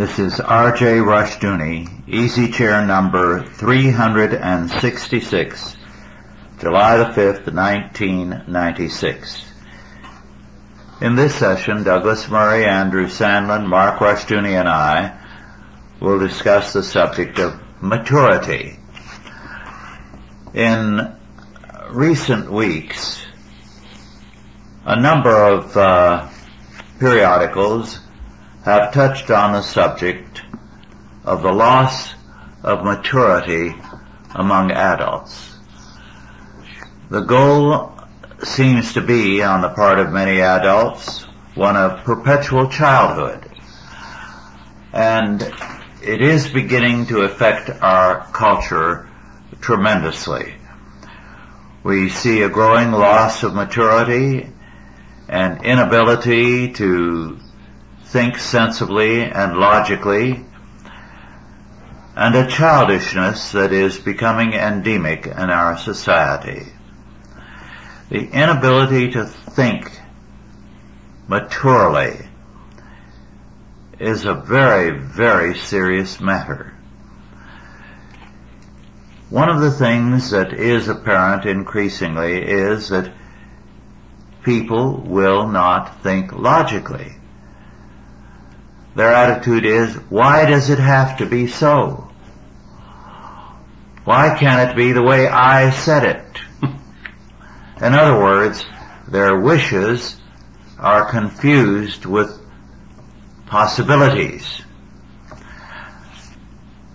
This is R.J. Rushdoony, easy chair number 366, July the 5th, 1996. In this session, Douglas Murray, Andrew Sandlin, Mark Rushdoony, and I will discuss the subject of maturity. In recent weeks, a number of uh, periodicals have touched on the subject of the loss of maturity among adults. The goal seems to be, on the part of many adults, one of perpetual childhood. And it is beginning to affect our culture tremendously. We see a growing loss of maturity and inability to think sensibly and logically, and a childishness that is becoming endemic in our society. The inability to think maturely is a very, very serious matter. One of the things that is apparent increasingly is that people will not think logically. Their attitude is, why does it have to be so? Why can't it be the way I said it? In other words, their wishes are confused with possibilities.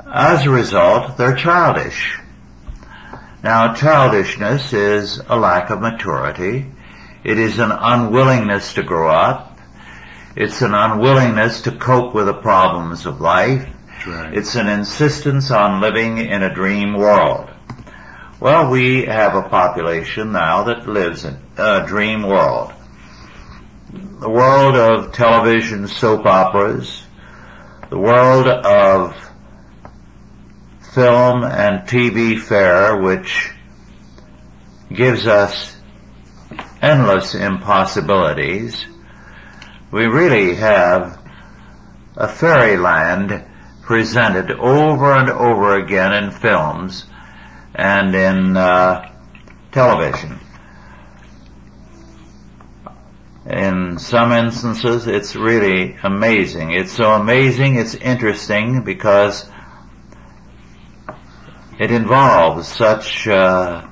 As a result, they're childish. Now, childishness is a lack of maturity. It is an unwillingness to grow up. It's an unwillingness to cope with the problems of life. Right. It's an insistence on living in a dream world. Well, we have a population now that lives in a dream world. The world of television soap operas, the world of film and TV fare, which gives us endless impossibilities, we really have a fairyland presented over and over again in films and in uh, television. In some instances, it's really amazing. It's so amazing, it's interesting because it involves such uh,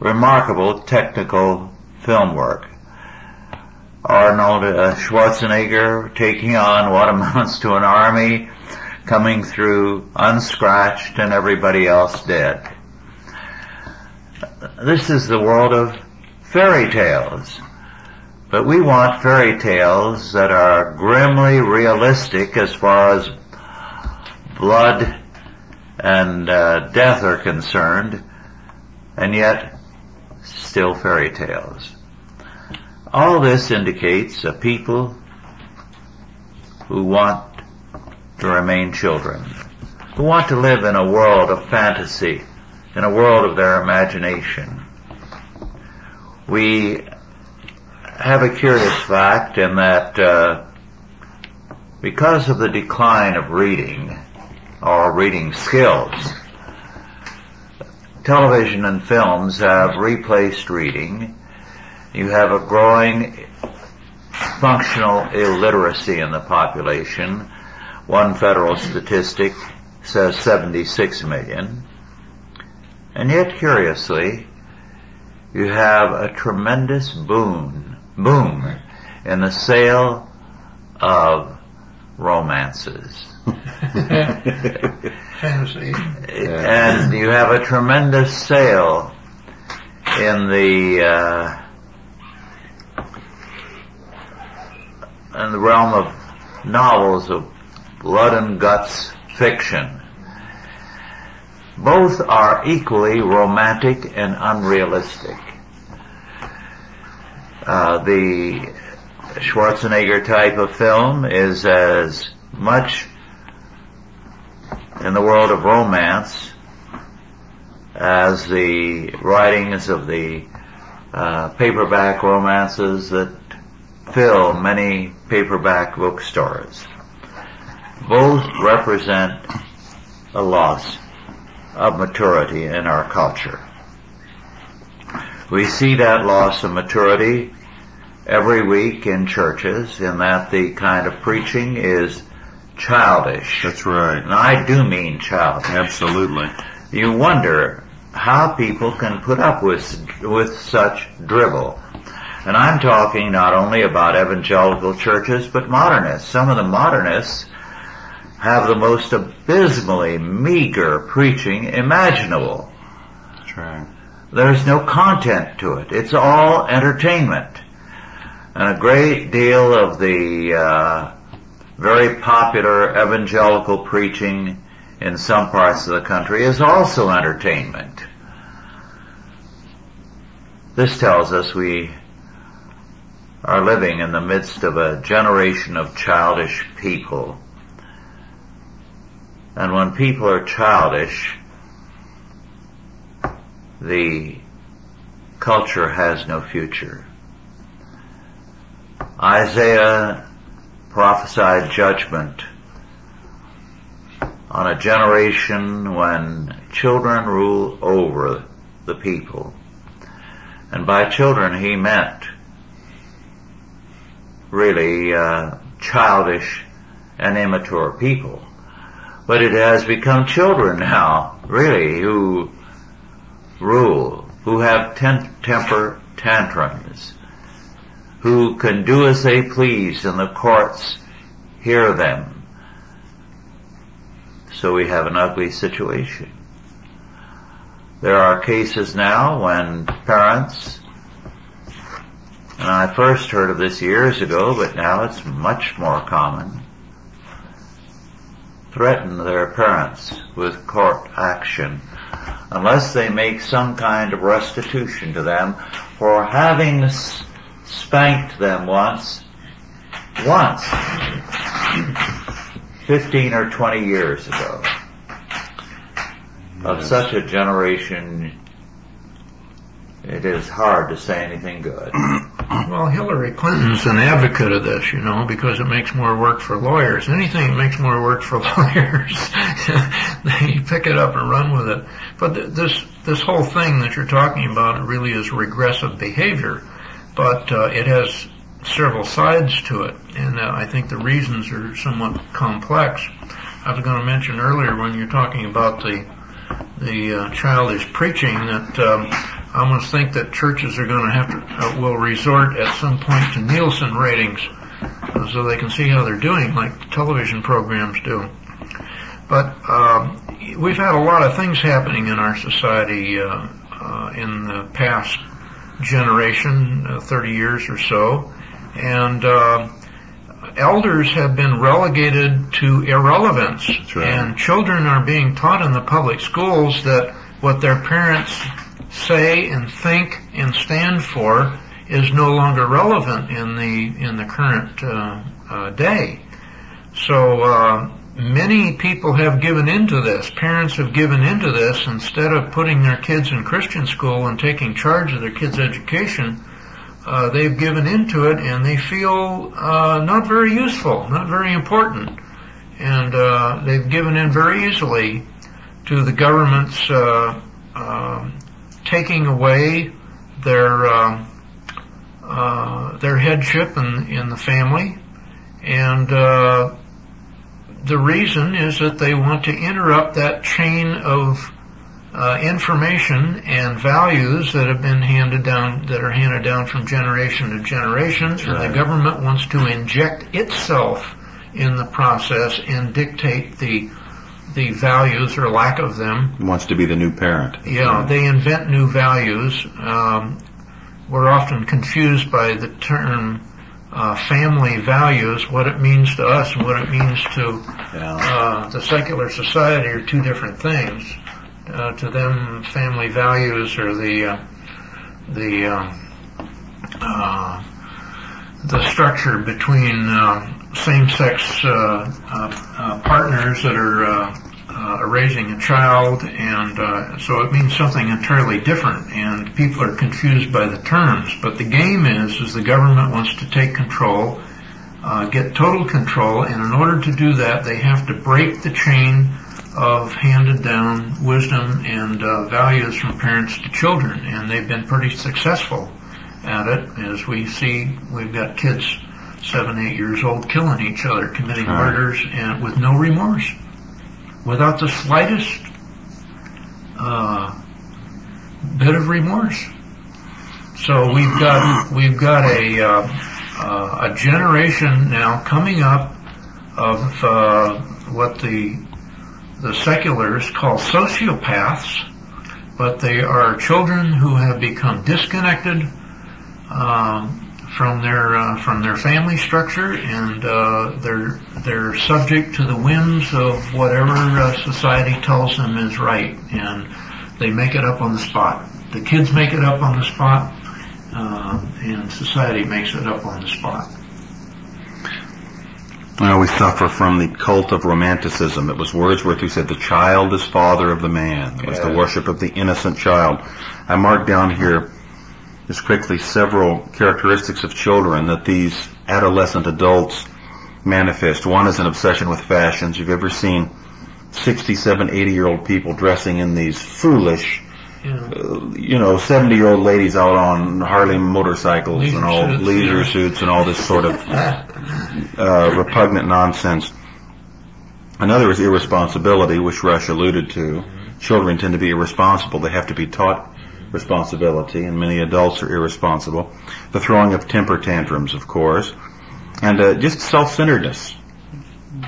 remarkable technical film work. Arnold uh, Schwarzenegger taking on what amounts to an army, coming through unscratched and everybody else dead. This is the world of fairy tales. But we want fairy tales that are grimly realistic as far as blood and uh, death are concerned, and yet still fairy tales. All this indicates a people who want to remain children, who want to live in a world of fantasy, in a world of their imagination. We have a curious fact in that uh, because of the decline of reading or reading skills, television and films have replaced reading you have a growing functional illiteracy in the population. One federal statistic says 76 million. And yet curiously, you have a tremendous boom, boom in the sale of romances. And you have a tremendous sale in the uh, in the realm of novels of blood and guts fiction. Both are equally romantic and unrealistic. Uh, the Schwarzenegger type of film is as much in the world of romance as the writings of the uh, paperback romances that fill many paperback bookstores. both represent a loss of maturity in our culture. We see that loss of maturity every week in churches in that the kind of preaching is childish. That's right. And I do mean childish. Absolutely. You wonder how people can put up with, with such dribble. And I'm talking not only about evangelical churches, but modernists. Some of the modernists have the most abysmally meager preaching imaginable. That's right. There's no content to it. It's all entertainment. And a great deal of the uh, very popular evangelical preaching in some parts of the country is also entertainment. This tells us we are living in the midst of a generation of childish people. And when people are childish, the culture has no future. Isaiah prophesied judgment on a generation when children rule over the people. And by children he meant really uh, childish and immature people. But it has become children now, really, who rule, who have ten- temper tantrums, who can do as they please and the courts hear them. So we have an ugly situation. There are cases now when parents, and I first heard of this years ago, but now it's much more common, threaten their parents with court action unless they make some kind of restitution to them for having spanked them once, once, 15 or 20 years ago. Of such a generation, it is hard to say anything good. Well, Hillary Clinton's an advocate of this, you know, because it makes more work for lawyers. Anything that makes more work for lawyers, they pick it up and run with it. But th- this this whole thing that you're talking about really is regressive behavior, but uh, it has several sides to it, and uh, I think the reasons are somewhat complex. I was going to mention earlier when you're talking about the the uh, childish preaching that um, I almost think that churches are going to have to uh, will resort at some point to Nielsen ratings uh, so they can see how they're doing, like television programs do. But um, we've had a lot of things happening in our society uh, uh, in the past generation, uh, 30 years or so, and uh, elders have been relegated to irrelevance, right. and children are being taught in the public schools that what their parents say and think and stand for is no longer relevant in the in the current uh, uh, day. So uh, many people have given into this. Parents have given into this instead of putting their kids in Christian school and taking charge of their kids' education. Uh, they've given into it and they feel uh, not very useful, not very important, and uh, they've given in very easily to the government's uh, um taking away their uh, uh, their headship in in the family, and uh, the reason is that they want to interrupt that chain of uh, information and values that have been handed down, that are handed down from generation to generations, and the government wants to inject itself in the process and dictate the the values or lack of them Wants to be the new parent. yeah, they invent new values. Um, we're often confused by the term uh, family values, what it means to us and what it means to Yeah. uh, the secular society are two different things. Uh, to them, family values are the uh, the uh, uh, the structure between uh, same-sex uh, uh, uh, partners that are raising a child, and so it means something entirely different. And people are confused by the terms. But the game is, is the government wants to take control get total control, and in order to do that, they have to break the chain of handed down wisdom and values from parents to children, and they've been pretty successful at it. As we see, we've got kids seven, eight years old killing each other, committing Right. murders, and with no remorse, without the slightest uh, bit of remorse. So we've got we've got a uh, uh, a generation now coming up of uh, what the the seculars call sociopaths, but they are children who have become disconnected um, from their uh, from their family structure, and uh, they're they're subject to the whims of whatever uh, society tells them is right, and they make it up on the spot. The kids make it up on the spot, uh, and society makes it up on the spot. Well, we suffer from the cult of romanticism. It was Wordsworth who said, the child is father of the man. It was the worship of the innocent child. I marked down here just quickly several characteristics of children that these adolescent adults manifest. One is an obsession with fashions. You've ever seen 67, 80 year old people dressing in these foolish, You know, uh, you know, 70 year old ladies out on Harley motorcycles Leisure and all suits, leisure yeah. suits and all this sort of uh, repugnant nonsense. Another is irresponsibility, which Rush alluded to. Children tend to be irresponsible. They have to be taught responsibility, and many adults are irresponsible. The throwing of temper tantrums, of course, and uh, just self-centeredness.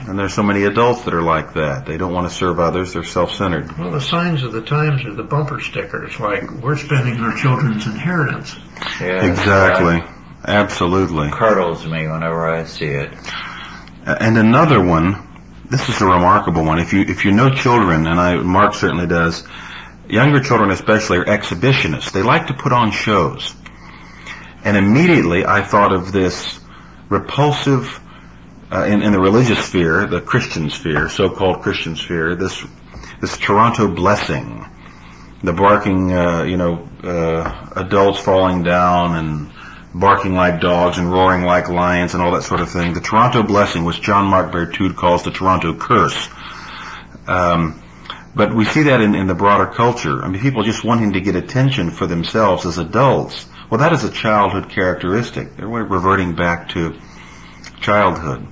And there's so many adults that are like that. They don't want to serve others. They're self-centered. well, the signs of the times are the bumper stickers, like we're spending our children's inheritance. Yeah, Exactly. Absolutely. That curdles me whenever I see it. And another one, this is a remarkable one. If you if you know children, and I Mark certainly does, younger children especially are exhibitionists. They like to put on shows. And immediately I thought of this repulsive uh, in, in the religious sphere, the Christian sphere, so-called Christian sphere, this this Toronto blessing, the barking, uh, you know, uh, adults falling down and barking like dogs and roaring like lions and all that sort of thing. The Toronto blessing, which John Mark Berthoud calls the Toronto curse. Um, but we see that in, in the broader culture. I mean, people just wanting to get attention for themselves as adults. Well, that is a childhood characteristic. They're reverting back to childhood.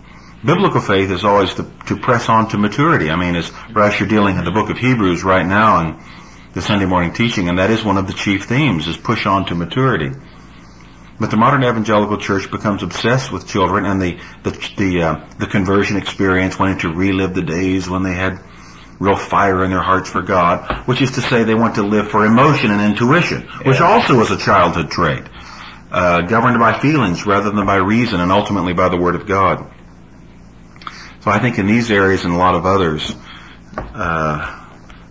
Biblical faith is always to, to press on to maturity. I mean, as Rush, you're dealing in the book of Hebrews right now and the Sunday morning teaching, and that is one of the chief themes, is push on to maturity. But the modern evangelical church becomes obsessed with children and the the the, uh, the conversion experience, wanting to relive the days when they had real fire in their hearts for God, which is to say they want to live for emotion and intuition, which Yeah. also is a childhood trait, uh, governed by feelings rather than by reason and ultimately by the Word of God. So I think in these areas and a lot of others, uh,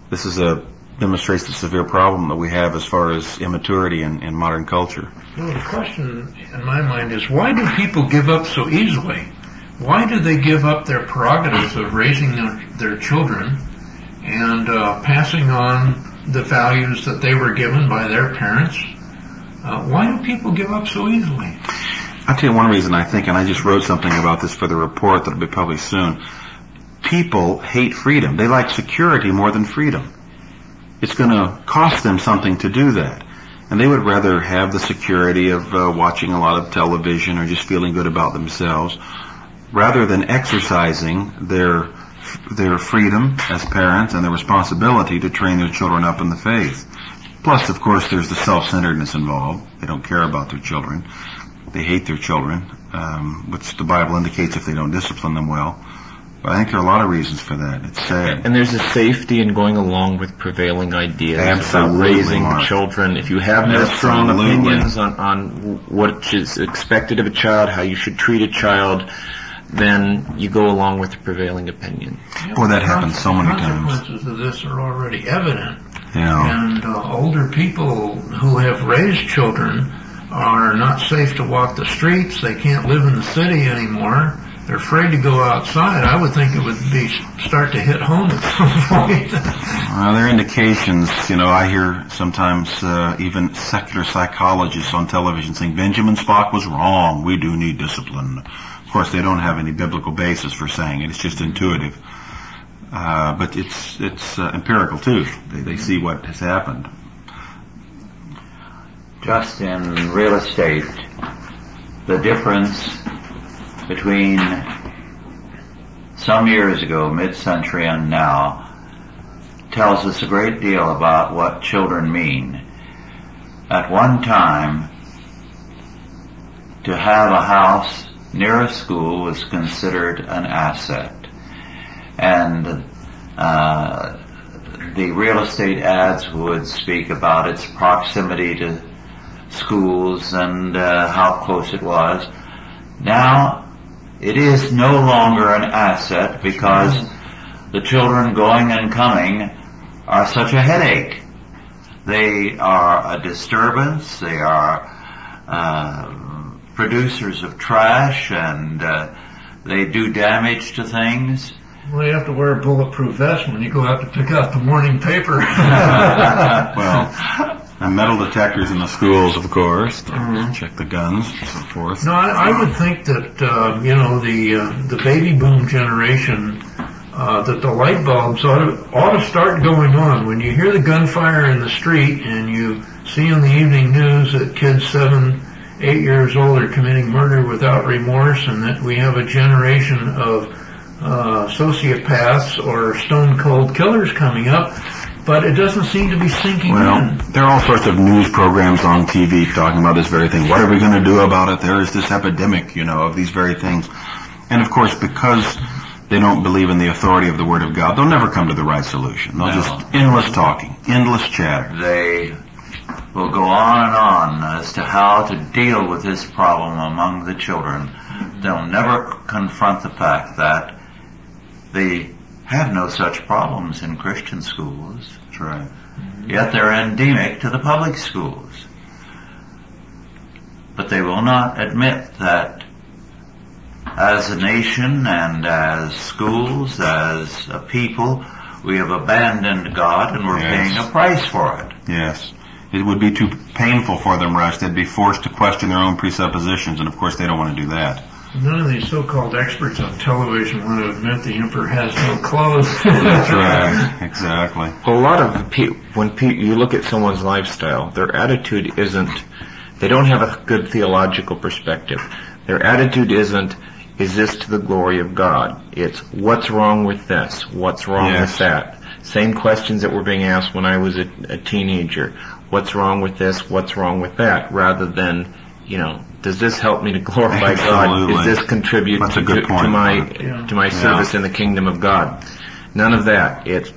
this is a demonstrates the severe problem that we have as far as immaturity in, in modern culture. Well, the question in my mind is why do people give up so easily? Why do they give up their prerogatives of raising their, their children and uh, passing on the values that they were given by their parents? Uh, why do people give up so easily? I'll tell you one reason I think, and I just wrote something about this for the report that'll be published soon. People hate freedom. They like security more than freedom. It's going to cost them something to do that. And they would rather have the security of uh, watching a lot of television or just feeling good about themselves rather than exercising their their freedom as parents and their responsibility to train their children up in the faith. Plus, of course, there's the self-centeredness involved. They don't care about their children. They hate their children, um, which the Bible indicates if they don't discipline them well. But I think there are a lot of reasons for that. It's sad. And there's a safety in going along with prevailing ideas Absolutely, about raising Mark. children. If you have no strong opinions on, on what is expected of a child, how you should treat a child, then you go along with the prevailing opinion. Boy, that happens so many the times. consequences of this are already evident. Yeah. And uh, older people who have raised children are not safe to walk the streets. They can't live in the city anymore. They're afraid to go outside. I would think it would be start to hit home at some point. Well, there are indications, you know, I hear sometimes uh, even secular psychologists on television saying Benjamin Spock was wrong. We do need discipline. Of course, they don't have any biblical basis for saying it. It's just intuitive. Uh, but it's it's uh, empirical too. They, they see what has happened. Just in real estate, the difference between some years ago, mid-century and now, tells us a great deal about what children mean. At one time, to have a house near a school was considered an asset. And uh, the real estate ads would speak about its proximity to schools and uh, how close it was. Now, it is no longer an asset because the children going and coming are such a headache. They are a disturbance. They are uh, producers of trash, and uh, they do damage to things. Well, you have to wear a bulletproof vest when you go out to pick out the morning paper. well, and metal detectors in the schools, of course, to mm-hmm. check the guns and so forth. No, I, I would think that uh, you know the uh, the baby boom generation. Uh, that the light bulbs ought to, ought to start going on. When you hear the gunfire in the street and you see in the evening news that kids seven, eight years old are committing murder without remorse and that we have a generation of uh, sociopaths or stone cold killers coming up, but it doesn't seem to be sinking well, in. There are all sorts of news programs on TV talking about this very thing. What are we going to do about it? There is this epidemic, you know, of these very things. And of course, because they don't believe in the authority of the Word of God, they'll never come to the right solution. They'll no. just endless talking, endless chatter. They will go on and on as to how to deal with this problem among the children. They'll never confront the fact that they have no such problems in Christian schools. That's right. Mm-hmm. Yet they're endemic to the public schools. But they will not admit that as a nation and as schools, as a people, we have abandoned God and we're yes. paying a price for it. Yes. It would be too painful for them, Rush. They'd be forced to question their own presuppositions, and of course they don't want to do that. None of these so-called experts on television want to admit the emperor has no clothes. That's right. Exactly. a lot of people, when pe- you look at someone's lifestyle, their attitude isn't, they don't have a good theological perspective. Their attitude isn't, is this to the glory of God? It's, what's wrong with this? What's wrong yes. with that? Same questions that were being asked when I was a, a teenager. What's wrong with this? What's wrong with that? Rather than, you know, does this help me to glorify God? Does this contribute to, to, to, my yeah. to my service yeah. in the kingdom of God? None of that. It's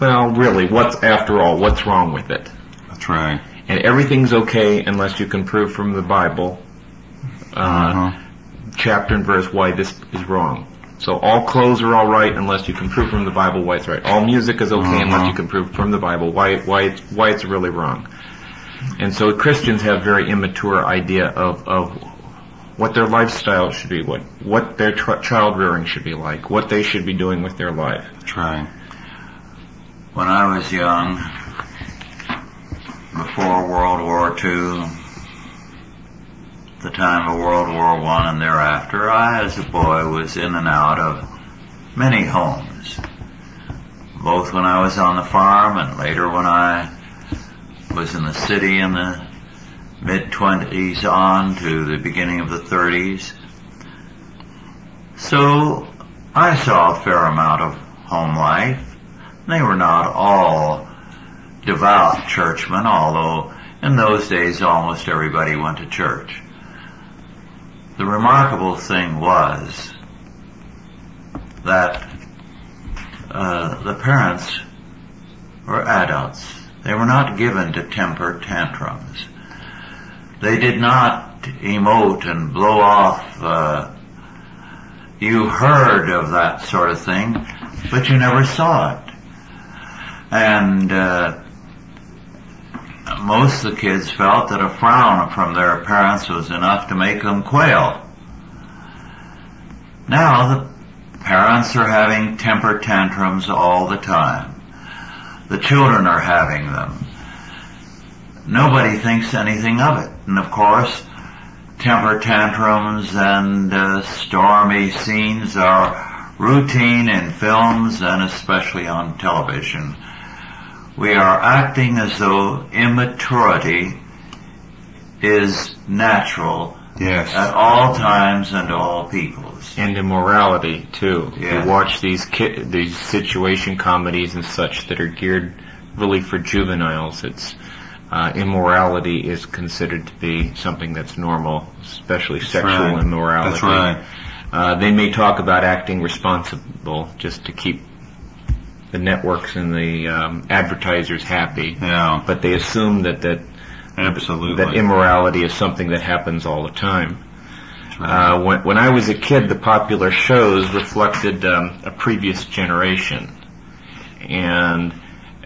well, really, what's after all? What's wrong with it? That's right. And everything's okay unless you can prove from the Bible, uh, uh-huh. chapter and verse, why this is wrong. So all clothes are all right unless you can prove from the Bible why it's right. All music is okay uh-huh. unless you can prove from the Bible why why it's, why it's really wrong. And so Christians have very immature idea of, of what their lifestyle should be, what, what their child rearing should be like, what they should be doing with their life. Trying. When I was young, before World War II, the time of World War One and thereafter, I as a boy was in and out of many homes. Both when I was on the farm and later when I was in the city in the mid 20s on to the beginning of the 30s. So I saw a fair amount of home life. They were not all devout churchmen, although in those days almost everybody went to church. The remarkable thing was that uh, the parents were adults they were not given to temper tantrums. They did not emote and blow off. Uh, you heard of that sort of thing, but you never saw it. And uh, most of the kids felt that a frown from their parents was enough to make them quail. Now the parents are having temper tantrums all the time. The children are having them. Nobody thinks anything of it. And of course, temper tantrums and uh, stormy scenes are routine in films and especially on television. We are acting as though immaturity is natural Yes. at all times and all peoples. and immorality too. Yeah. You watch these ki- these situation comedies and such that are geared really for juveniles. It's uh, immorality is considered to be something that's normal, especially sexual right. immorality. That's right. Uh, they may talk about acting responsible just to keep the networks and the um, advertisers happy, Yeah. but they assume that that Absolutely. that immorality is something that happens all the time. Right. Uh, when, when I was a kid, the popular shows reflected um, a previous generation, and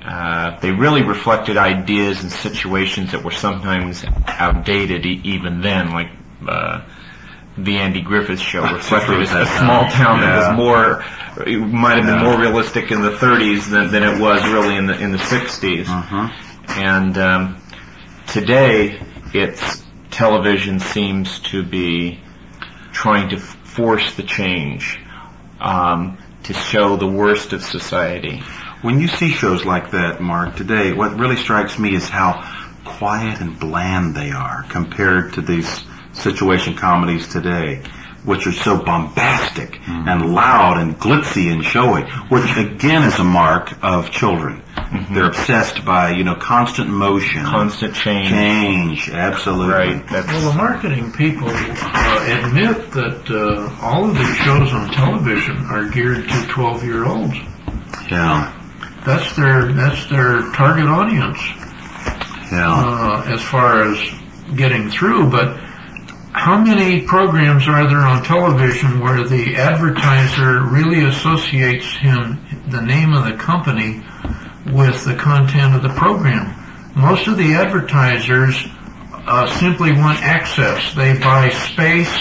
uh, they really reflected ideas and situations that were sometimes outdated e- even then, like uh, the Andy Griffith Show reflected a, a small town that was more, might have been more realistic in the 30s than, than it was really in the in the 60s. Mhm. And um, today, it's television seems to be trying to f- force the change um, to show the worst of society. When you see shows like that, Mark, today, what really strikes me is how quiet and bland they are compared to these situation comedies today, which are so bombastic and loud and glitzy and showy, which again is a mark of children. They're obsessed by, you know, constant motion. Constant change. Change, absolutely. Right. That's Well, the marketing people uh, admit that uh, all of these shows on television are geared to 12-year-olds. Yeah, That's their that's their target audience yeah. uh, as far as getting through. But how many programs are there on television where the advertiser really associates him, the name of the company, with the content of the program? Most of the advertisers uh, simply want access. They buy space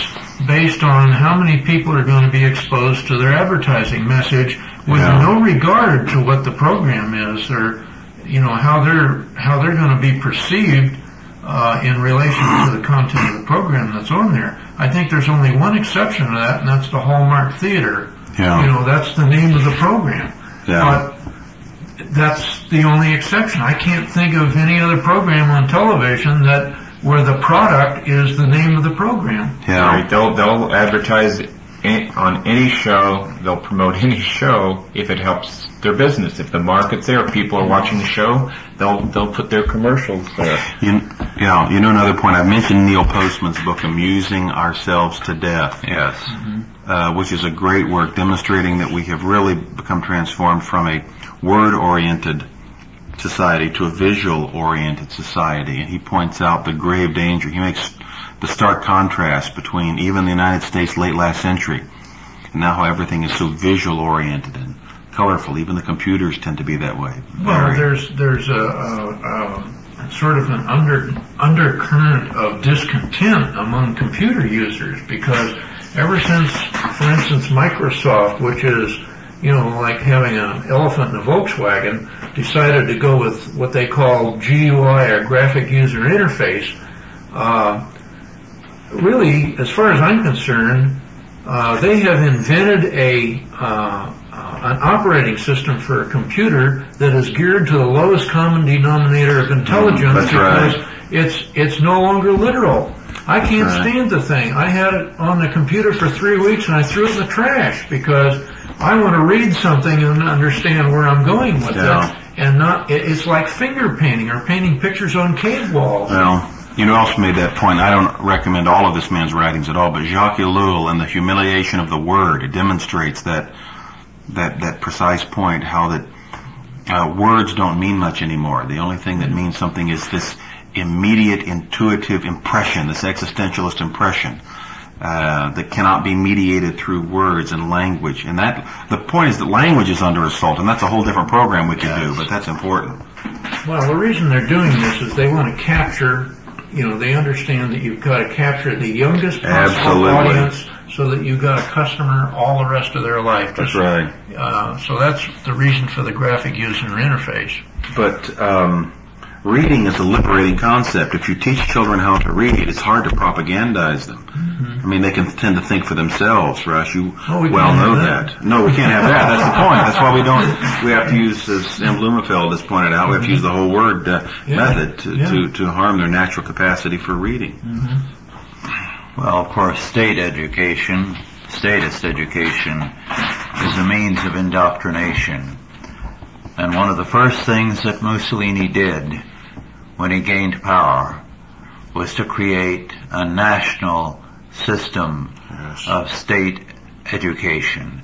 based on how many people are going to be exposed to their advertising message with Yeah. no regard to what the program is or you know how they're how they're going to be perceived uh, in relation to the content of the program that's on there. I think there's only one exception to that, and that's the Hallmark Theater. Yeah. You know, that's the name of the program. Yeah. But that's the only exception. I can't think of any other program on television that where the product is the name of the program. Yeah. Right. They'll they'll advertise on any show. They'll promote any show if it helps their business. If the market's there, if people are watching the show, they'll they'll put their commercials there. You, yeah, you know another point. I mentioned Neil Postman's book, Amusing Ourselves to Death. Yes. uh, which is a great work demonstrating that we have really become transformed from a word-oriented society to a visual-oriented society. And he points out the grave danger. He makes the stark contrast between even the United States late last century and now how everything is so visual-oriented and colorful. Even the computers tend to be that way. Well, Very- there's there's a, a, a sort of an under undercurrent of discontent among computer users because ever since, for instance, Microsoft, which is you know like having an elephant in a Volkswagen, decided to go with what they call GUI or graphic user interface. Uh, really, as far as I'm concerned, uh, they have invented a uh, uh, an operating system for a computer that is geared to the lowest common denominator of intelligence that's because right. it's it's no longer literal. I can't right. stand the thing. I had it on the computer for three weeks and I threw it in the trash because I want to read something and understand where I'm going with Yeah. it, and not. It's like finger painting or painting pictures on cave walls. Well, you know, also made that point. I don't recommend all of this man's writings at all, but Jacques Ellul and the humiliation of the word it demonstrates that that that precise point. How that uh, words don't mean much anymore. The only thing that means something is this immediate, intuitive impression, this existentialist impression. Uh, that cannot be mediated through words and language, and that the point is that language is under assault, and that's a whole different program we could do, but that's important. Well, the reason they're doing this is they want to capture, you know, they understand that you've got to capture the youngest possible Absolutely. audience so that you've got a customer all the rest of their life. That's right. Uh, so that's the reason for the graphic user interface. But um, reading is a liberating concept. If you teach children how to read, it's hard to propagandize them. I mean, they can tend to think for themselves, Rush. You Mm-hmm. Oh, we well know have that. No, we can't have that. That's the point. That's why we don't. We have to use, as Sam Blumenfeld has pointed out, we have to use the whole word uh, Yeah. method to, Yeah. to to harm their natural capacity for reading. Well, of course, state education, statist education, is a means of indoctrination. And one of the first things that Mussolini did when he gained power was to create a national system Yes. of state education.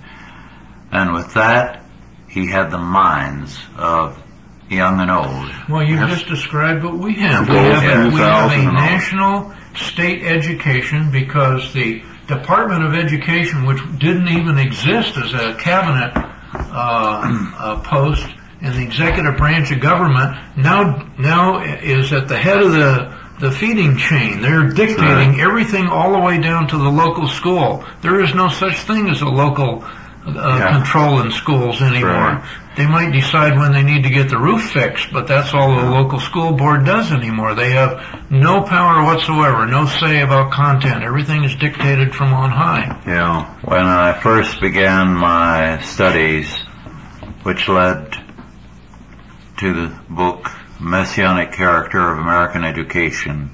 And with that, he had the minds of young and old. Well, you just described what we have. We Goals have, a, we have a national state education because the Department of Education, which didn't even exist as a cabinet uh, uh, post in the executive branch of government, now now is at the head of the the feeding chain. They're dictating right. everything all the way down to the local school. There is no such thing as a local uh, Yeah. control in schools anymore. right. They might decide when they need to get the roof fixed, but that's all the local school board does anymore. They have no power whatsoever, no say about content. Everything is dictated from on high. Yeah. When I first began my studies, which led to the book Messianic Character of American Education,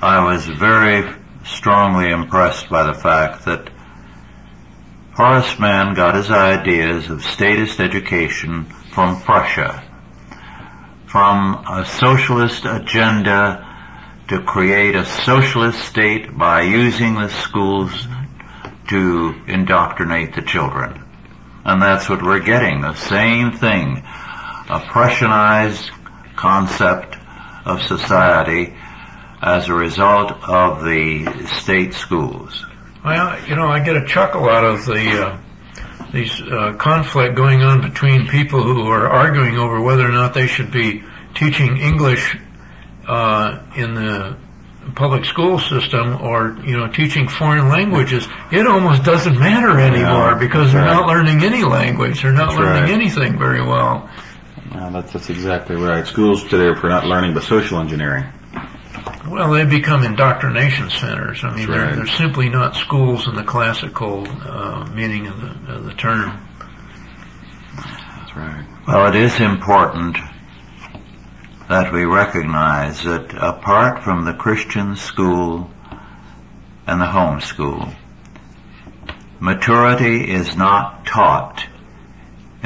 I was very strongly impressed by the fact that Horace Mann got his ideas of statist education from Prussia, from a socialist agenda to create a socialist state by using the schools to indoctrinate the children. And that's what we're getting, the same thing, a Prussianized concept of society as a result of the state schools. Well, you know, I get a chuckle out of the uh, these uh, conflict going on between people who are arguing over whether or not they should be teaching English uh, in the public school system or you know teaching foreign languages. It almost doesn't matter anymore Yeah, because they're that's not learning any language. They're not That's learning right. anything very well. Yeah, that's, that's exactly right. Schools today are for not learning but social engineering. Well, they become indoctrination centers. I mean, That's they're, they're simply not schools in the classical uh, meaning of the, of the term. That's right. Well, it is important that we recognize that apart from the Christian school and the home school, maturity is not taught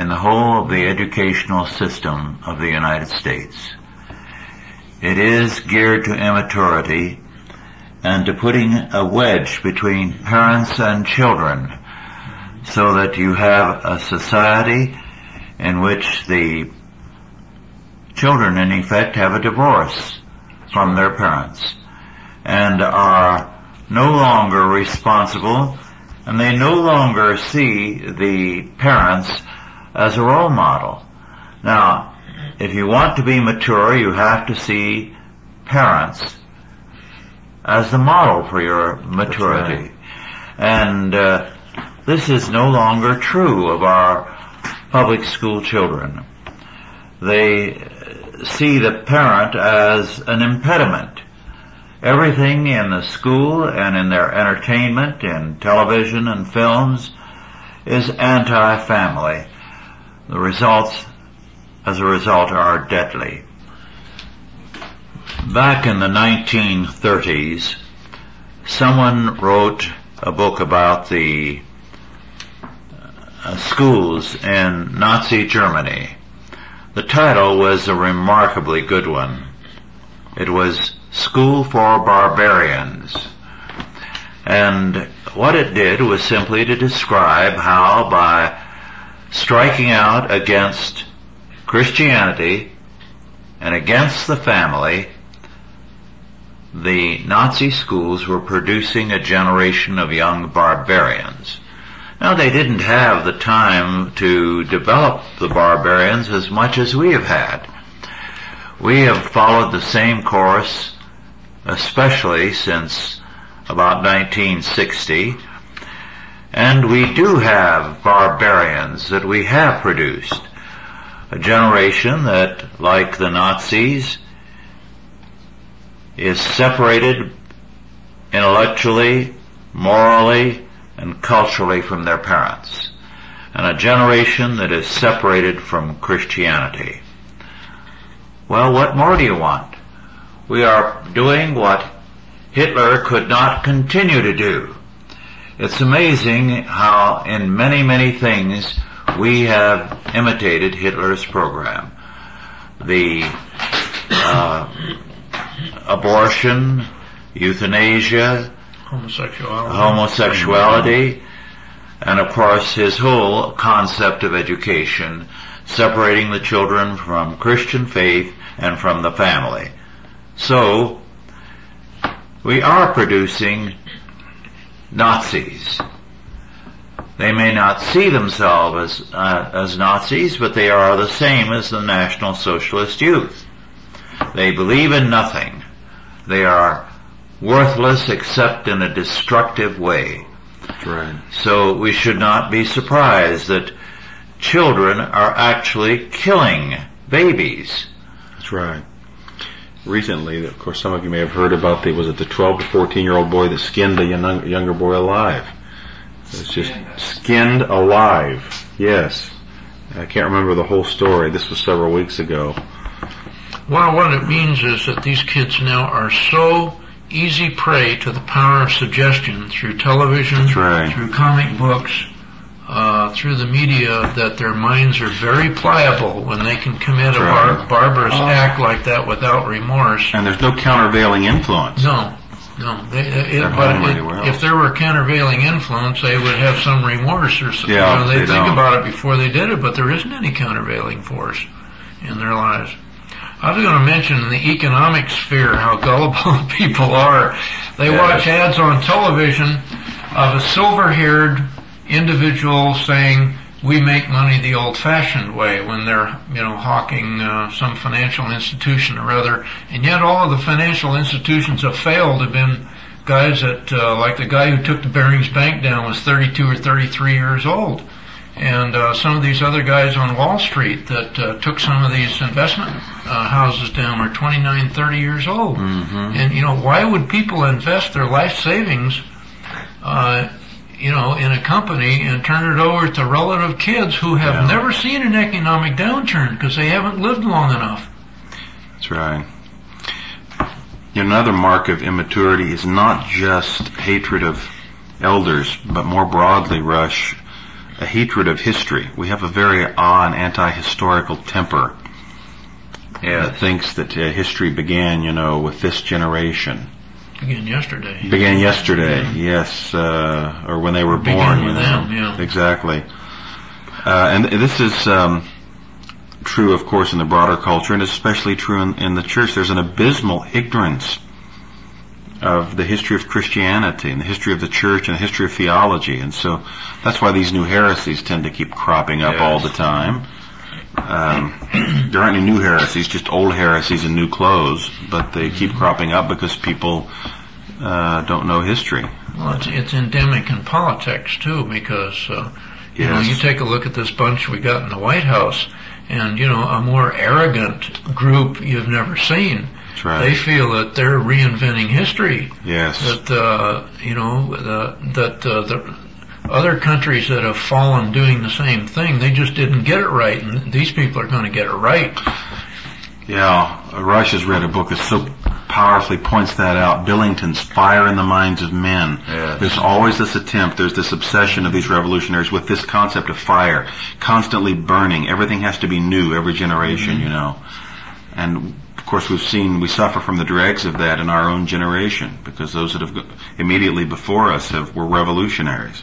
in the whole of the educational system of the United States. It is geared to immaturity and to putting a wedge between parents and children so that you have a society in which the children in effect have a divorce from their parents and are no longer responsible and they no longer see the parents as a role model. Now, if you want to be mature, you have to see parents as the model for your maturity. And uh, this is no longer true of our public school children. They see the parent as an impediment. Everything in the school and in their entertainment, in television and films, is anti-family. The results, as a result, are deadly. Back in the 1930s, someone wrote a book about the uh, schools in Nazi Germany. The title was a remarkably good one. It was School for Barbarians. And what it did was simply to describe how by striking out against Christianity and against the family, the Nazi schools were producing a generation of young barbarians. Now they didn't have the time to develop the barbarians as much as we have had. We have followed the same course, especially since about 1960, and we do have barbarians that we have produced. a generation that, like the Nazis, is separated intellectually, morally, and culturally from their parents. And a generation that is separated from Christianity. Well, what more do you want? We are doing what Hitler could not continue to do. It's amazing how in many, many things we have imitated Hitler's program. The uh, abortion, euthanasia, Homosexuality. homosexuality, and of course his whole concept of education, separating the children from Christian faith and from the family. So, we are producing Nazis. They may not see themselves as, uh, as Nazis, but they are the same as the National Socialist Youth. They believe in nothing. They are worthless except in a destructive way. Right. So we should not be surprised that children are actually killing babies. That's right. Recently, of course, some of you may have heard about the was it the 12 to 14 year old boy that skinned a young, younger boy alive. It's just skinned alive. Yes. I can't remember the whole story. This was several weeks ago. Well, what it means is that these kids now are so easy prey to the power of suggestion through television, right. through comic books, uh, through the media, that their minds are very pliable when they can commit a bar- barbarous act like that without remorse. And there's no countervailing influence. No, no. They, it, but it- if there were countervailing influence, they would have some remorse or something. Yeah, you know, they'd they think don't. about it before they did it, but there isn't any countervailing force in their lives. I was going to mention in the economic sphere how gullible people are. They Yes. watch ads on television of a silver-haired individual saying, we make money the old-fashioned way when they're, you know, hawking uh, some financial institution or other. And yet all of the financial institutions have failed have been guys that, uh, like the guy who took the Barings Bank down was 32 or 33 years old. And uh, some of these other guys on Wall Street that uh, took some of these investment uh, houses down are 29, 30 years old. Mm-hmm. And you know, why would people invest their life savings, uh, you know, in a company and turn it over to relative kids who have Yeah. never seen an economic downturn because they haven't lived long enough? That's right. Another mark of immaturity is not just hatred of elders, but more broadly, Rush, a hatred of history. We have a very awe and anti-historical temper that thinks that uh, history began, you know, with this generation. Again, yesterday. Began yesterday, yes, uh, or when they were Began born. you know. them, yeah. Exactly. Uh, and this is um, true, of course, in the broader culture, and especially true in, in the church. There's an abysmal ignorance of the history of Christianity and the history of the church and the history of theology, and so that's why these new heresies tend to keep cropping up Yes. all the time. Um, there aren't any new heresies, just old heresies in new clothes, but they keep cropping up because people uh, don't know history. Well, it's, it's endemic in politics too, because uh, you know you take a look at this bunch we got in the White House, and you know a more arrogant group you've never seen. Right. They feel that they're reinventing history. yes. That uh, you know the, that uh, the other countries that have fallen doing the same thing, they just didn't get it right, and these people are going to get it right. Yeah, Rush has read a book that so powerfully points that out. Billington's Fire in the Minds of Men. Yes. There's always this attempt, there's this obsession of these revolutionaries with this concept of fire, constantly burning. Everything has to be new every generation, mm-hmm. you know. And of course we've seen, we suffer from the dregs of that in our own generation, because those that have immediately before us have, were revolutionaries.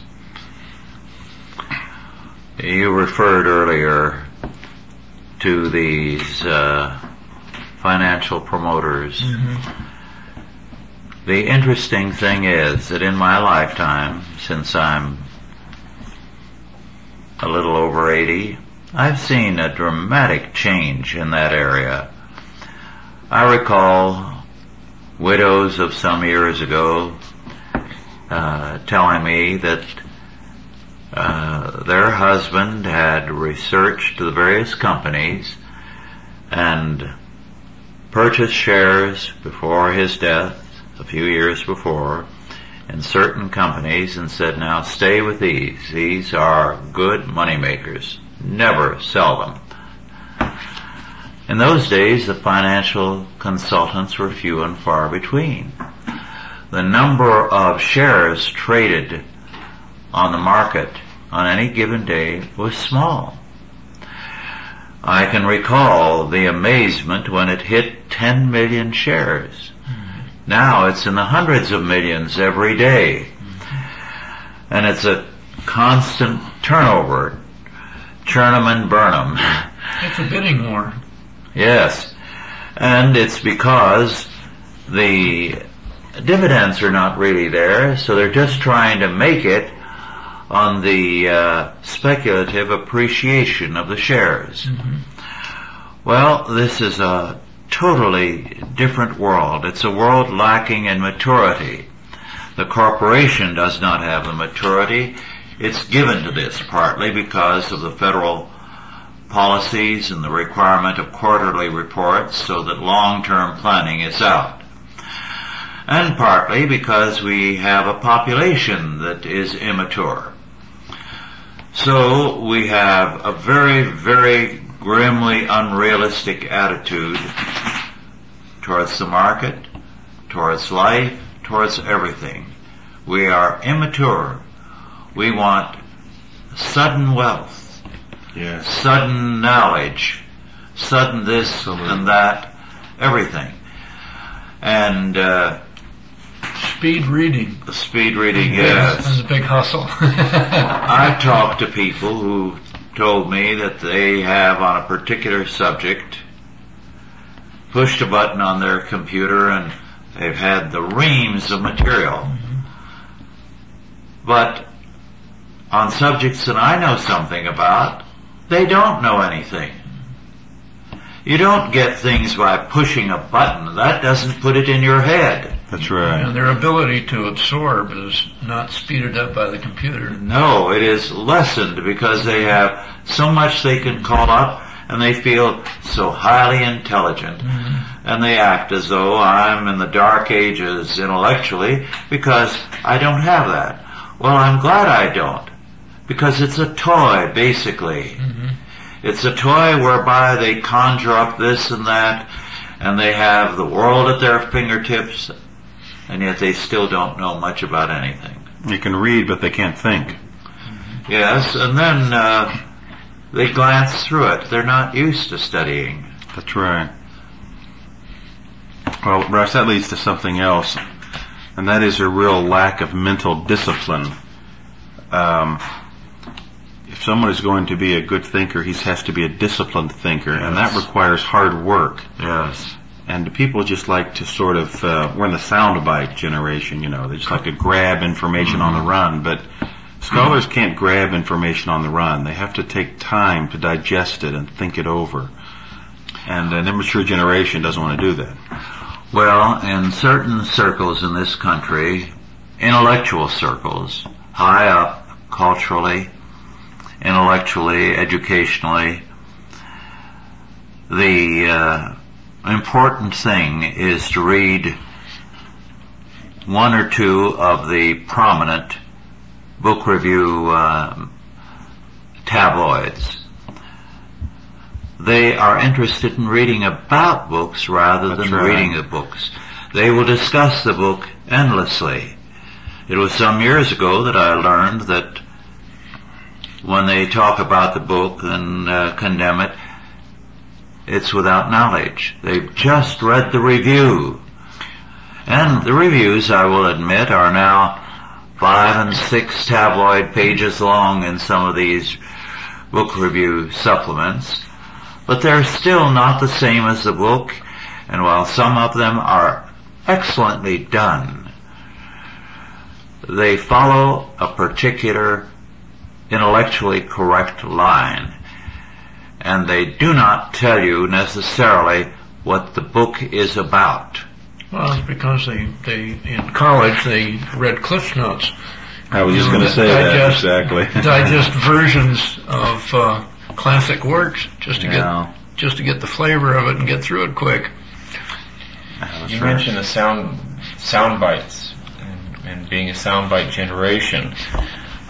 You referred earlier to these uh, financial promoters. The interesting thing is that in my lifetime, since I'm a little over 80, I've seen a dramatic change in that area. I recall widows of some years ago uh, telling me that uh, their husband had researched the various companies and purchased shares before his death, a few years before, in certain companies and said, now stay with these. These are good money makers. Never sell them. In those days, the financial consultants were few and far between. The number of shares traded on the market on any given day was small. I can recall the amazement when it hit 10 million shares. Now it's in the hundreds of millions every day. And it's a constant turnover. Churn 'em and burn 'em. It's a bidding war. Yes. And it's because the dividends are not really there, so they're just trying to make it on the uh, speculative appreciation of the shares. Well, this is a totally different world. It's a world lacking in maturity. The corporation does not have the maturity. It's given to this partly because of the federal policies and the requirement of quarterly reports so that long-term planning is out. And partly because we have a population that is immature. So we have a very, very grimly unrealistic attitude towards the market, towards life, towards everything. We are immature. We want sudden wealth, Yes. sudden knowledge, sudden this and that, everything. And uh, Speed reading. the speed reading, Yes, That's a big hustle. I've talked to people who told me that they have on a particular subject pushed a button on their computer and they've had the reams of material. Mm-hmm. But on subjects that I know something about, they don't know anything. You don't get things by pushing a button. That doesn't put it in your head. That's right. And their ability to absorb is not speeded up by the computer. No, it is lessened because they have so much they can call up and they feel so highly intelligent. Mm-hmm. And they act as though I'm in the dark ages intellectually because I don't have that. Well, I'm glad I don't. Because it's a toy, basically. Mm-hmm. It's a toy whereby they conjure up this and that and they have the world at their fingertips and yet they still don't know much about anything. You can read, but they can't think. Yes, and then uh, they glance through it. They're not used to studying. That's right. Well, Russ, that leads to something else, and that is a real lack of mental discipline. Um, if someone is going to be a good thinker, he has to be a disciplined thinker, and that requires hard work. Yes. And people just like to sort of, uh, we're in the soundbite generation, you know, they just like to grab information on the run, but scholars can't grab information on the run. They have to take time to digest it and think it over. And an immature generation doesn't want to do that. Well, in certain circles in this country, intellectual circles, high up culturally, intellectually, educationally, the uh, important thing is to read one or two of the prominent book review um, tabloids. They are interested in reading about books rather That's than right. reading the books. They will discuss the book endlessly. It was some years ago that I learned that when they talk about the book and uh, condemn it, it's without knowledge. They've just read the review. And the reviews, I will admit, are now five and six tabloid pages long in some of these book review supplements. But they're still not the same as the book, and while some of them are excellently done, they follow a particular intellectually correct line and they do not tell you necessarily what the book is about. Well, it's because they, they, in college, they read Cliff Notes. I was just going to say that exactly. digest versions of uh, classic works just to Yeah. get just to get the flavor of it and get through it quick. You right. mentioned the sound sound bites and, and being a sound bite generation.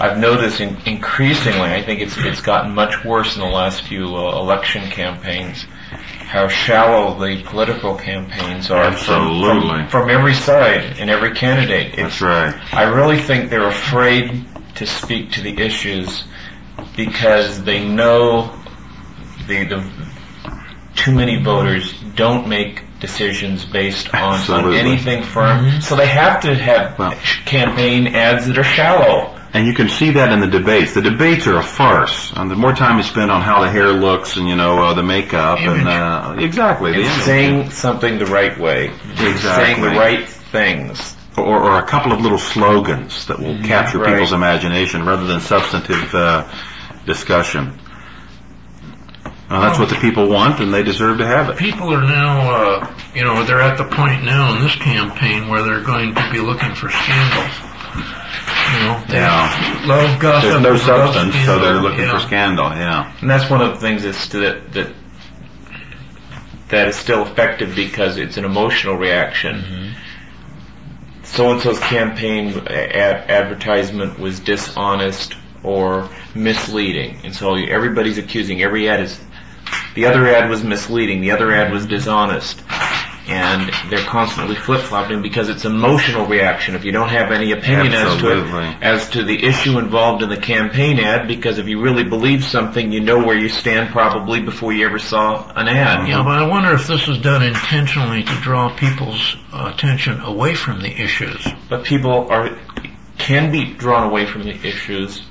I've noticed in, increasingly, I think it's it's gotten much worse in the last few uh, election campaigns. How shallow the political campaigns are from, Absolutely. from, from every side and every candidate. It's, That's right. I really think they're afraid to speak to the issues because they know the, the too many voters don't make decisions based on, on anything firm. So they have to have Well- campaign ads that are shallow. And you can see that in the debates. The debates are a farce. And the more time you spend on how the hair looks and, you know, uh, the makeup Image. and, uh, exactly. The And image. saying something the right way. Exactly. Saying the right things. or, or a couple of little slogans that will capture Right. people's imagination rather than substantive uh, discussion. Uh, that's what the people want, and they deserve to have it. People are now, uh, you know, they're at the point now in this campaign where they're going to be looking for scandals. You know, Yeah. love gossip. There's no love substance, so they're looking yeah. for scandal. Yeah, And that's one of the things that's that that that is still effective because it's an emotional reaction. Mm-hmm. So and so's campaign ad- advertisement was dishonest or misleading, and so everybody's accusing every ad is the other ad was misleading, the other ad was mm-hmm. dishonest. And they're constantly flip flopping because it's emotional reaction. If you don't have any opinion as to it, as to the issue involved in the campaign ad because if you really believe something, you know where you stand probably before you ever saw an ad. Yeah, but I wonder if this is done intentionally to draw people's uh, attention away from the issues. But people are can be drawn away from the issues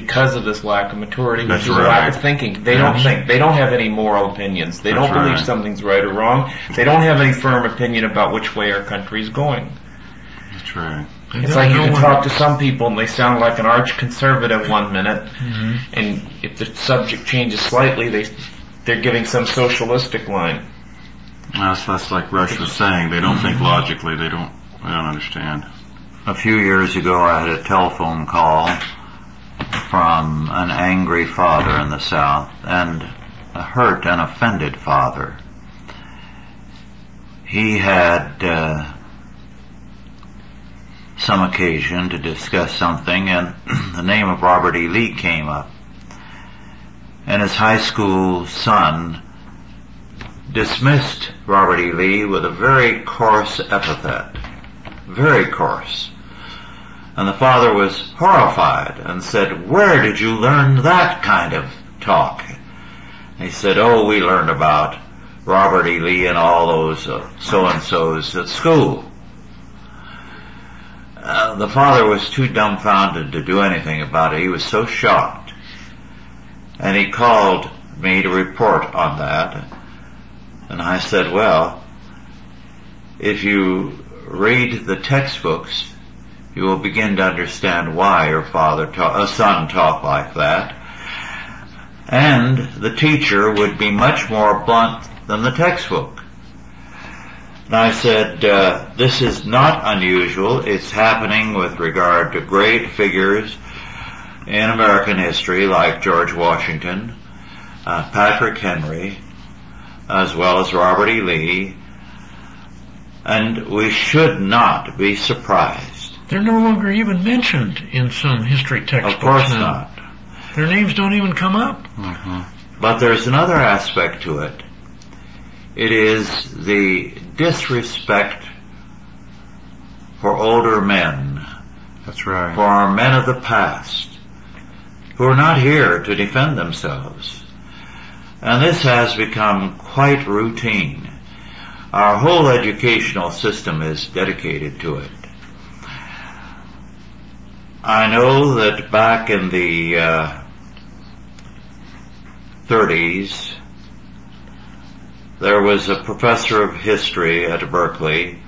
because of this lack of maturity, which That's is a right. lack of thinking. They don't think. They don't have any moral opinions. They That's don't believe right. something's right or wrong. They don't have any firm opinion about which way our country is going. that's right. It's like you can talk to some people and they sound like an arch conservative one minute, Mhm. and if the subject changes slightly, they they're giving some socialistic line. That's, that's like Rush was saying. They don't think logically. They don't. They don't understand. A few years ago, I had a telephone call from an angry father in the South and a hurt and offended father. He had uh, some occasion to discuss something, and the name of Robert E. Lee came up. And his high school son dismissed Robert E. Lee with a very coarse epithet. Very coarse. And the father was horrified and said, where did you learn that kind of talk? And he said, oh, we learned about Robert E. Lee and all those uh, so-and-sos at school. Uh, the father was too dumbfounded to do anything about it. He was so shocked. And he called me to report on that. And I said, well, if you read the textbooks, you will begin to understand why your father, ta- uh, son talked like that. And the teacher would be much more blunt than the textbook. And I said, uh, this is not unusual. It's happening with regard to great figures in American history like George Washington, uh, Patrick Henry, as well as Robert E. Lee. And we should not be surprised. They're no longer even mentioned in some history textbooks Of course now. not. Their names don't even come up. Mm-hmm. But there's another aspect to it. It is the disrespect for older men, That's right. for our men of the past, who are not here to defend themselves. And this has become quite routine. Our whole educational system is dedicated to it. I know that back in the uh, 30s, there was a professor of history at Berkeley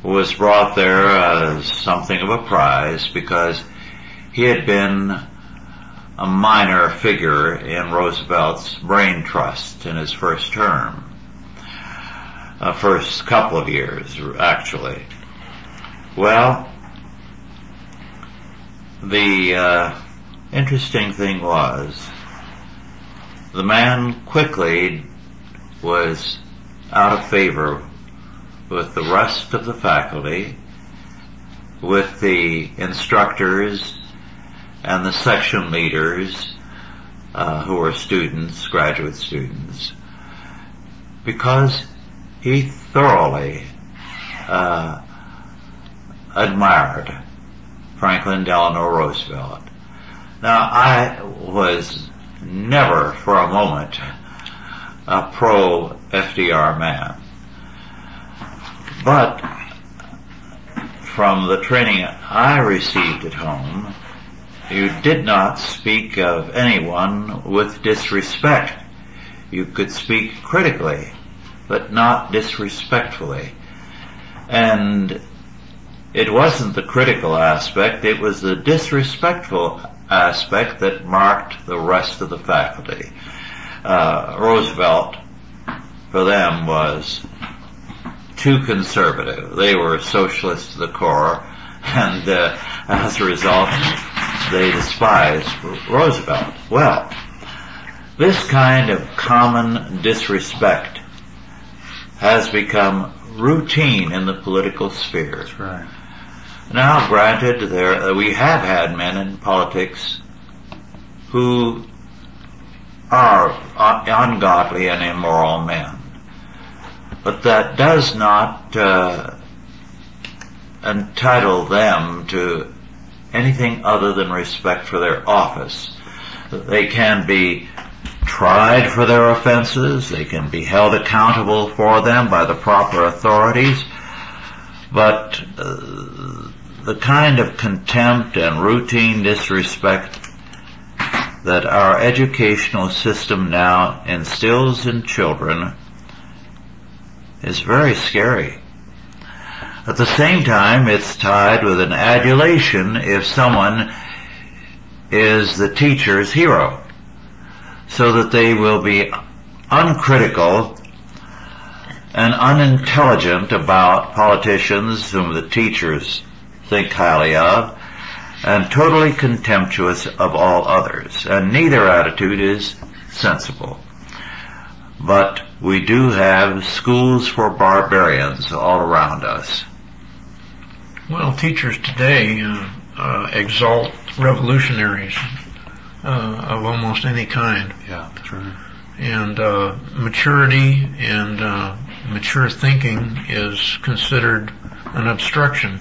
who was brought there as something of a prize because he had been a minor figure in Roosevelt's brain trust in his first term. Uh, first couple of years, actually. Well, the uh, interesting thing was the man quickly was out of favor with the rest of the faculty, with the instructors and the section leaders uh, who were students, graduate students, because he thoroughly uh, admired Franklin Delano Roosevelt. Now, I was never for a moment a pro FDR man. But from the training I received at home, you did not speak of anyone with disrespect. You could speak critically, but not disrespectfully. And it wasn't the critical aspect, it was the disrespectful aspect that marked the rest of the faculty. Uh, Roosevelt, for them, was too conservative. They were socialists to the core, and uh, as a result, they despised Roosevelt. Well, this kind of common disrespect has become routine in the political sphere. Right. Now, granted, there uh, we have had men in politics who are un- ungodly and immoral men, but that does not uh, entitle them to anything other than respect for their office. They can be tried for their offenses, they can be held accountable for them by the proper authorities, but uh, the kind of contempt and routine disrespect that our educational system now instills in children is very scary. At the same time, it's tied with an adulation if someone is the teacher's hero, so that they will be uncritical and unintelligent about politicians whom the teachers think highly of, and totally contemptuous of all others. And neither attitude is sensible. But we do have schools for barbarians all around us. Well, teachers today uh, uh, exalt revolutionaries uh, of almost any kind. Yeah, that's right. And uh, maturity and uh, mature thinking is considered an obstruction.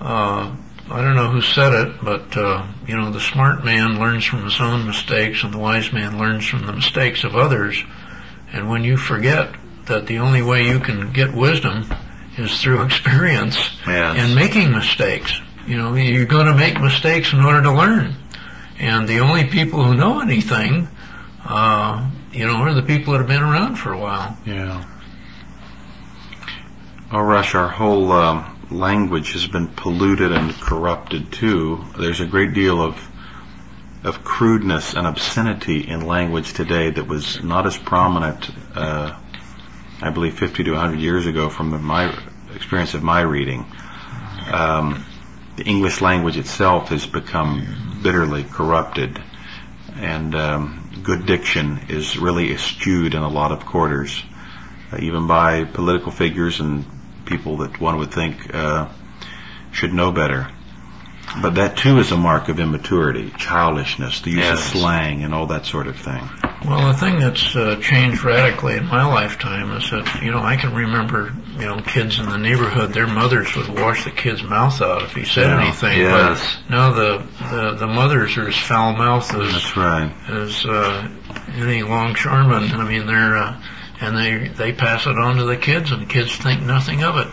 Uh, I don't know who said it, but uh, you know, the smart man learns from his own mistakes, and the wise man learns from the mistakes of others. And when you forget that the only way you can get wisdom is through experience Yes. and making mistakes. You know, you're going to make mistakes in order to learn. And the only people who know anything, uh, you know, are the people that have been around for a while. Yeah. Oh, Rush, our whole um, language has been polluted and corrupted too. There's a great deal of of crudeness and obscenity in language today that was not as prominent, uh, I believe, 50 to 100 years ago from the, my experience of my reading. Um, the English language itself has become bitterly corrupted, and um, good diction is really eschewed in a lot of quarters, uh, even by political figures and people that one would think uh, should know better. But that too is a mark of immaturity, childishness, the use of slang and all that sort of thing. Well, the thing that's uh, changed radically in my lifetime is that, you know, I can remember, you know, kids in the neighborhood, their mothers would wash the kid's mouth out if he said Yeah. anything. Yes. But now the, the, the mothers are as foul-mouthed as, That's right. as uh, any longshoreman. I mean, they're uh, and they they pass it on to the kids, and the kids think nothing of it.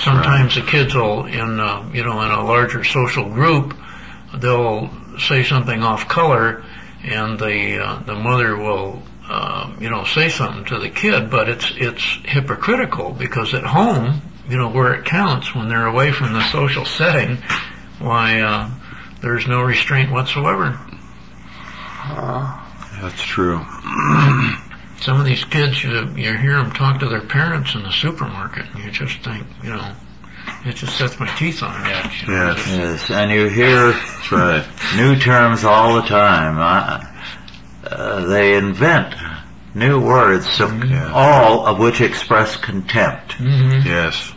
Sometimes the kids will, in uh, you know, in a larger social group, they'll say something off color, and the uh, the mother will. Uh, you know, say something to the kid, but it's it's hypocritical because at home, you know, where it counts, when they're away from the social setting, why uh, there's no restraint whatsoever. Uh, That's true. Some of these kids, you, you hear them talk to their parents in the supermarket, and you just think, you know, it just sets my teeth on edge. you know, Yes. just- Yes, and you hear right. new terms all the time. Uh, uh, they invent new words, so Yeah. all of which express contempt. Mhm. Yes.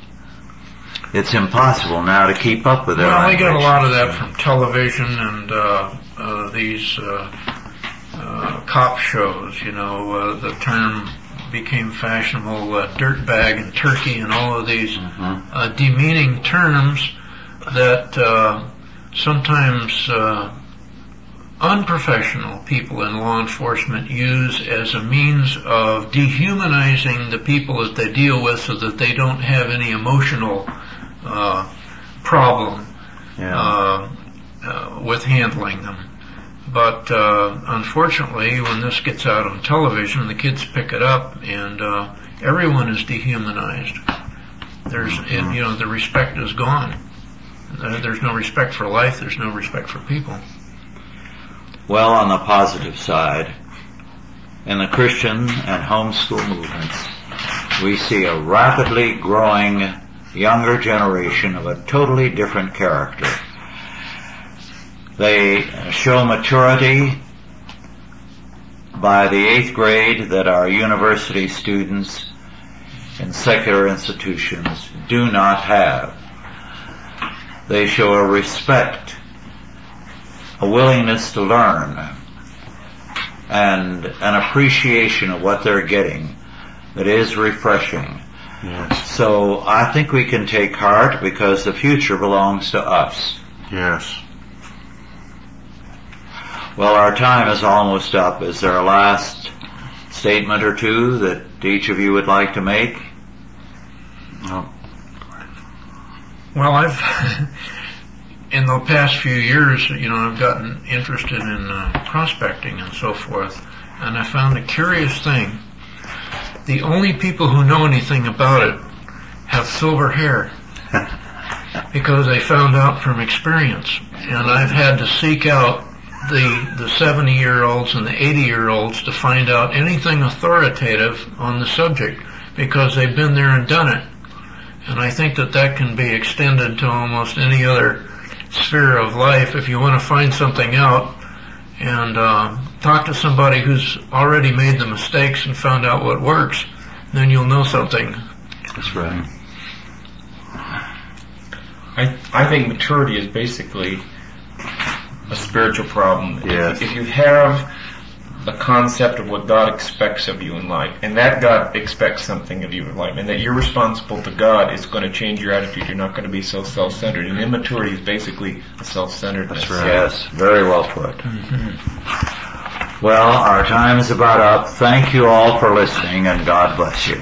It's impossible now to keep up with their Well, I get a lot of that from television and uh, uh, these uh, uh, cop shows. You know, uh, the term became fashionable, uh, dirtbag and turkey, and all of these Mhm. uh, demeaning terms that uh, sometimes uh, unprofessional people in law enforcement use as a means of dehumanizing the people that they deal with so that they don't have any emotional uh, problem Yeah. uh, uh, with handling them. But uh, unfortunately, when this gets out on television, the kids pick it up, and uh, everyone is dehumanized. There's, you know, the respect is gone. Uh, There's no respect for life. There's no respect for people. Well, on the positive side, in the Christian and homeschool movements, we see a rapidly growing younger generation of a totally different character. They show maturity by the eighth grade that our university students in secular institutions do not have. They show a respect a willingness to learn and an appreciation of what they're getting that is refreshing. Yes. So I think we can take heart because the future belongs to us. Yes. Well, our time is almost up. Is there a last statement or two that each of you would like to make? No. Well, I've in the past few years, you know, I've gotten interested in uh, prospecting and so forth, and I found a curious thing. The only people who know anything about it have silver hair because they found out from experience. And I've had to seek out the the 70 year olds and the 80 year olds to find out anything authoritative on the subject because they've been there and done it. And I think that that can be extended to almost any other sphere of life. If you want to find something out and uh, talk to somebody who's already made the mistakes and found out what works, then you'll know something. That's right. I, I think maturity is basically a spiritual problem. Yes. If you have the concept of what God expects of you in life, and that God expects something of you in life, and that you're responsible to God, it's going to change your attitude. You're not going to be so self-centered. And immaturity is basically a self-centeredness. That's right. Yes, very well put. Well, our time is about up. Thank you all for listening and God bless you.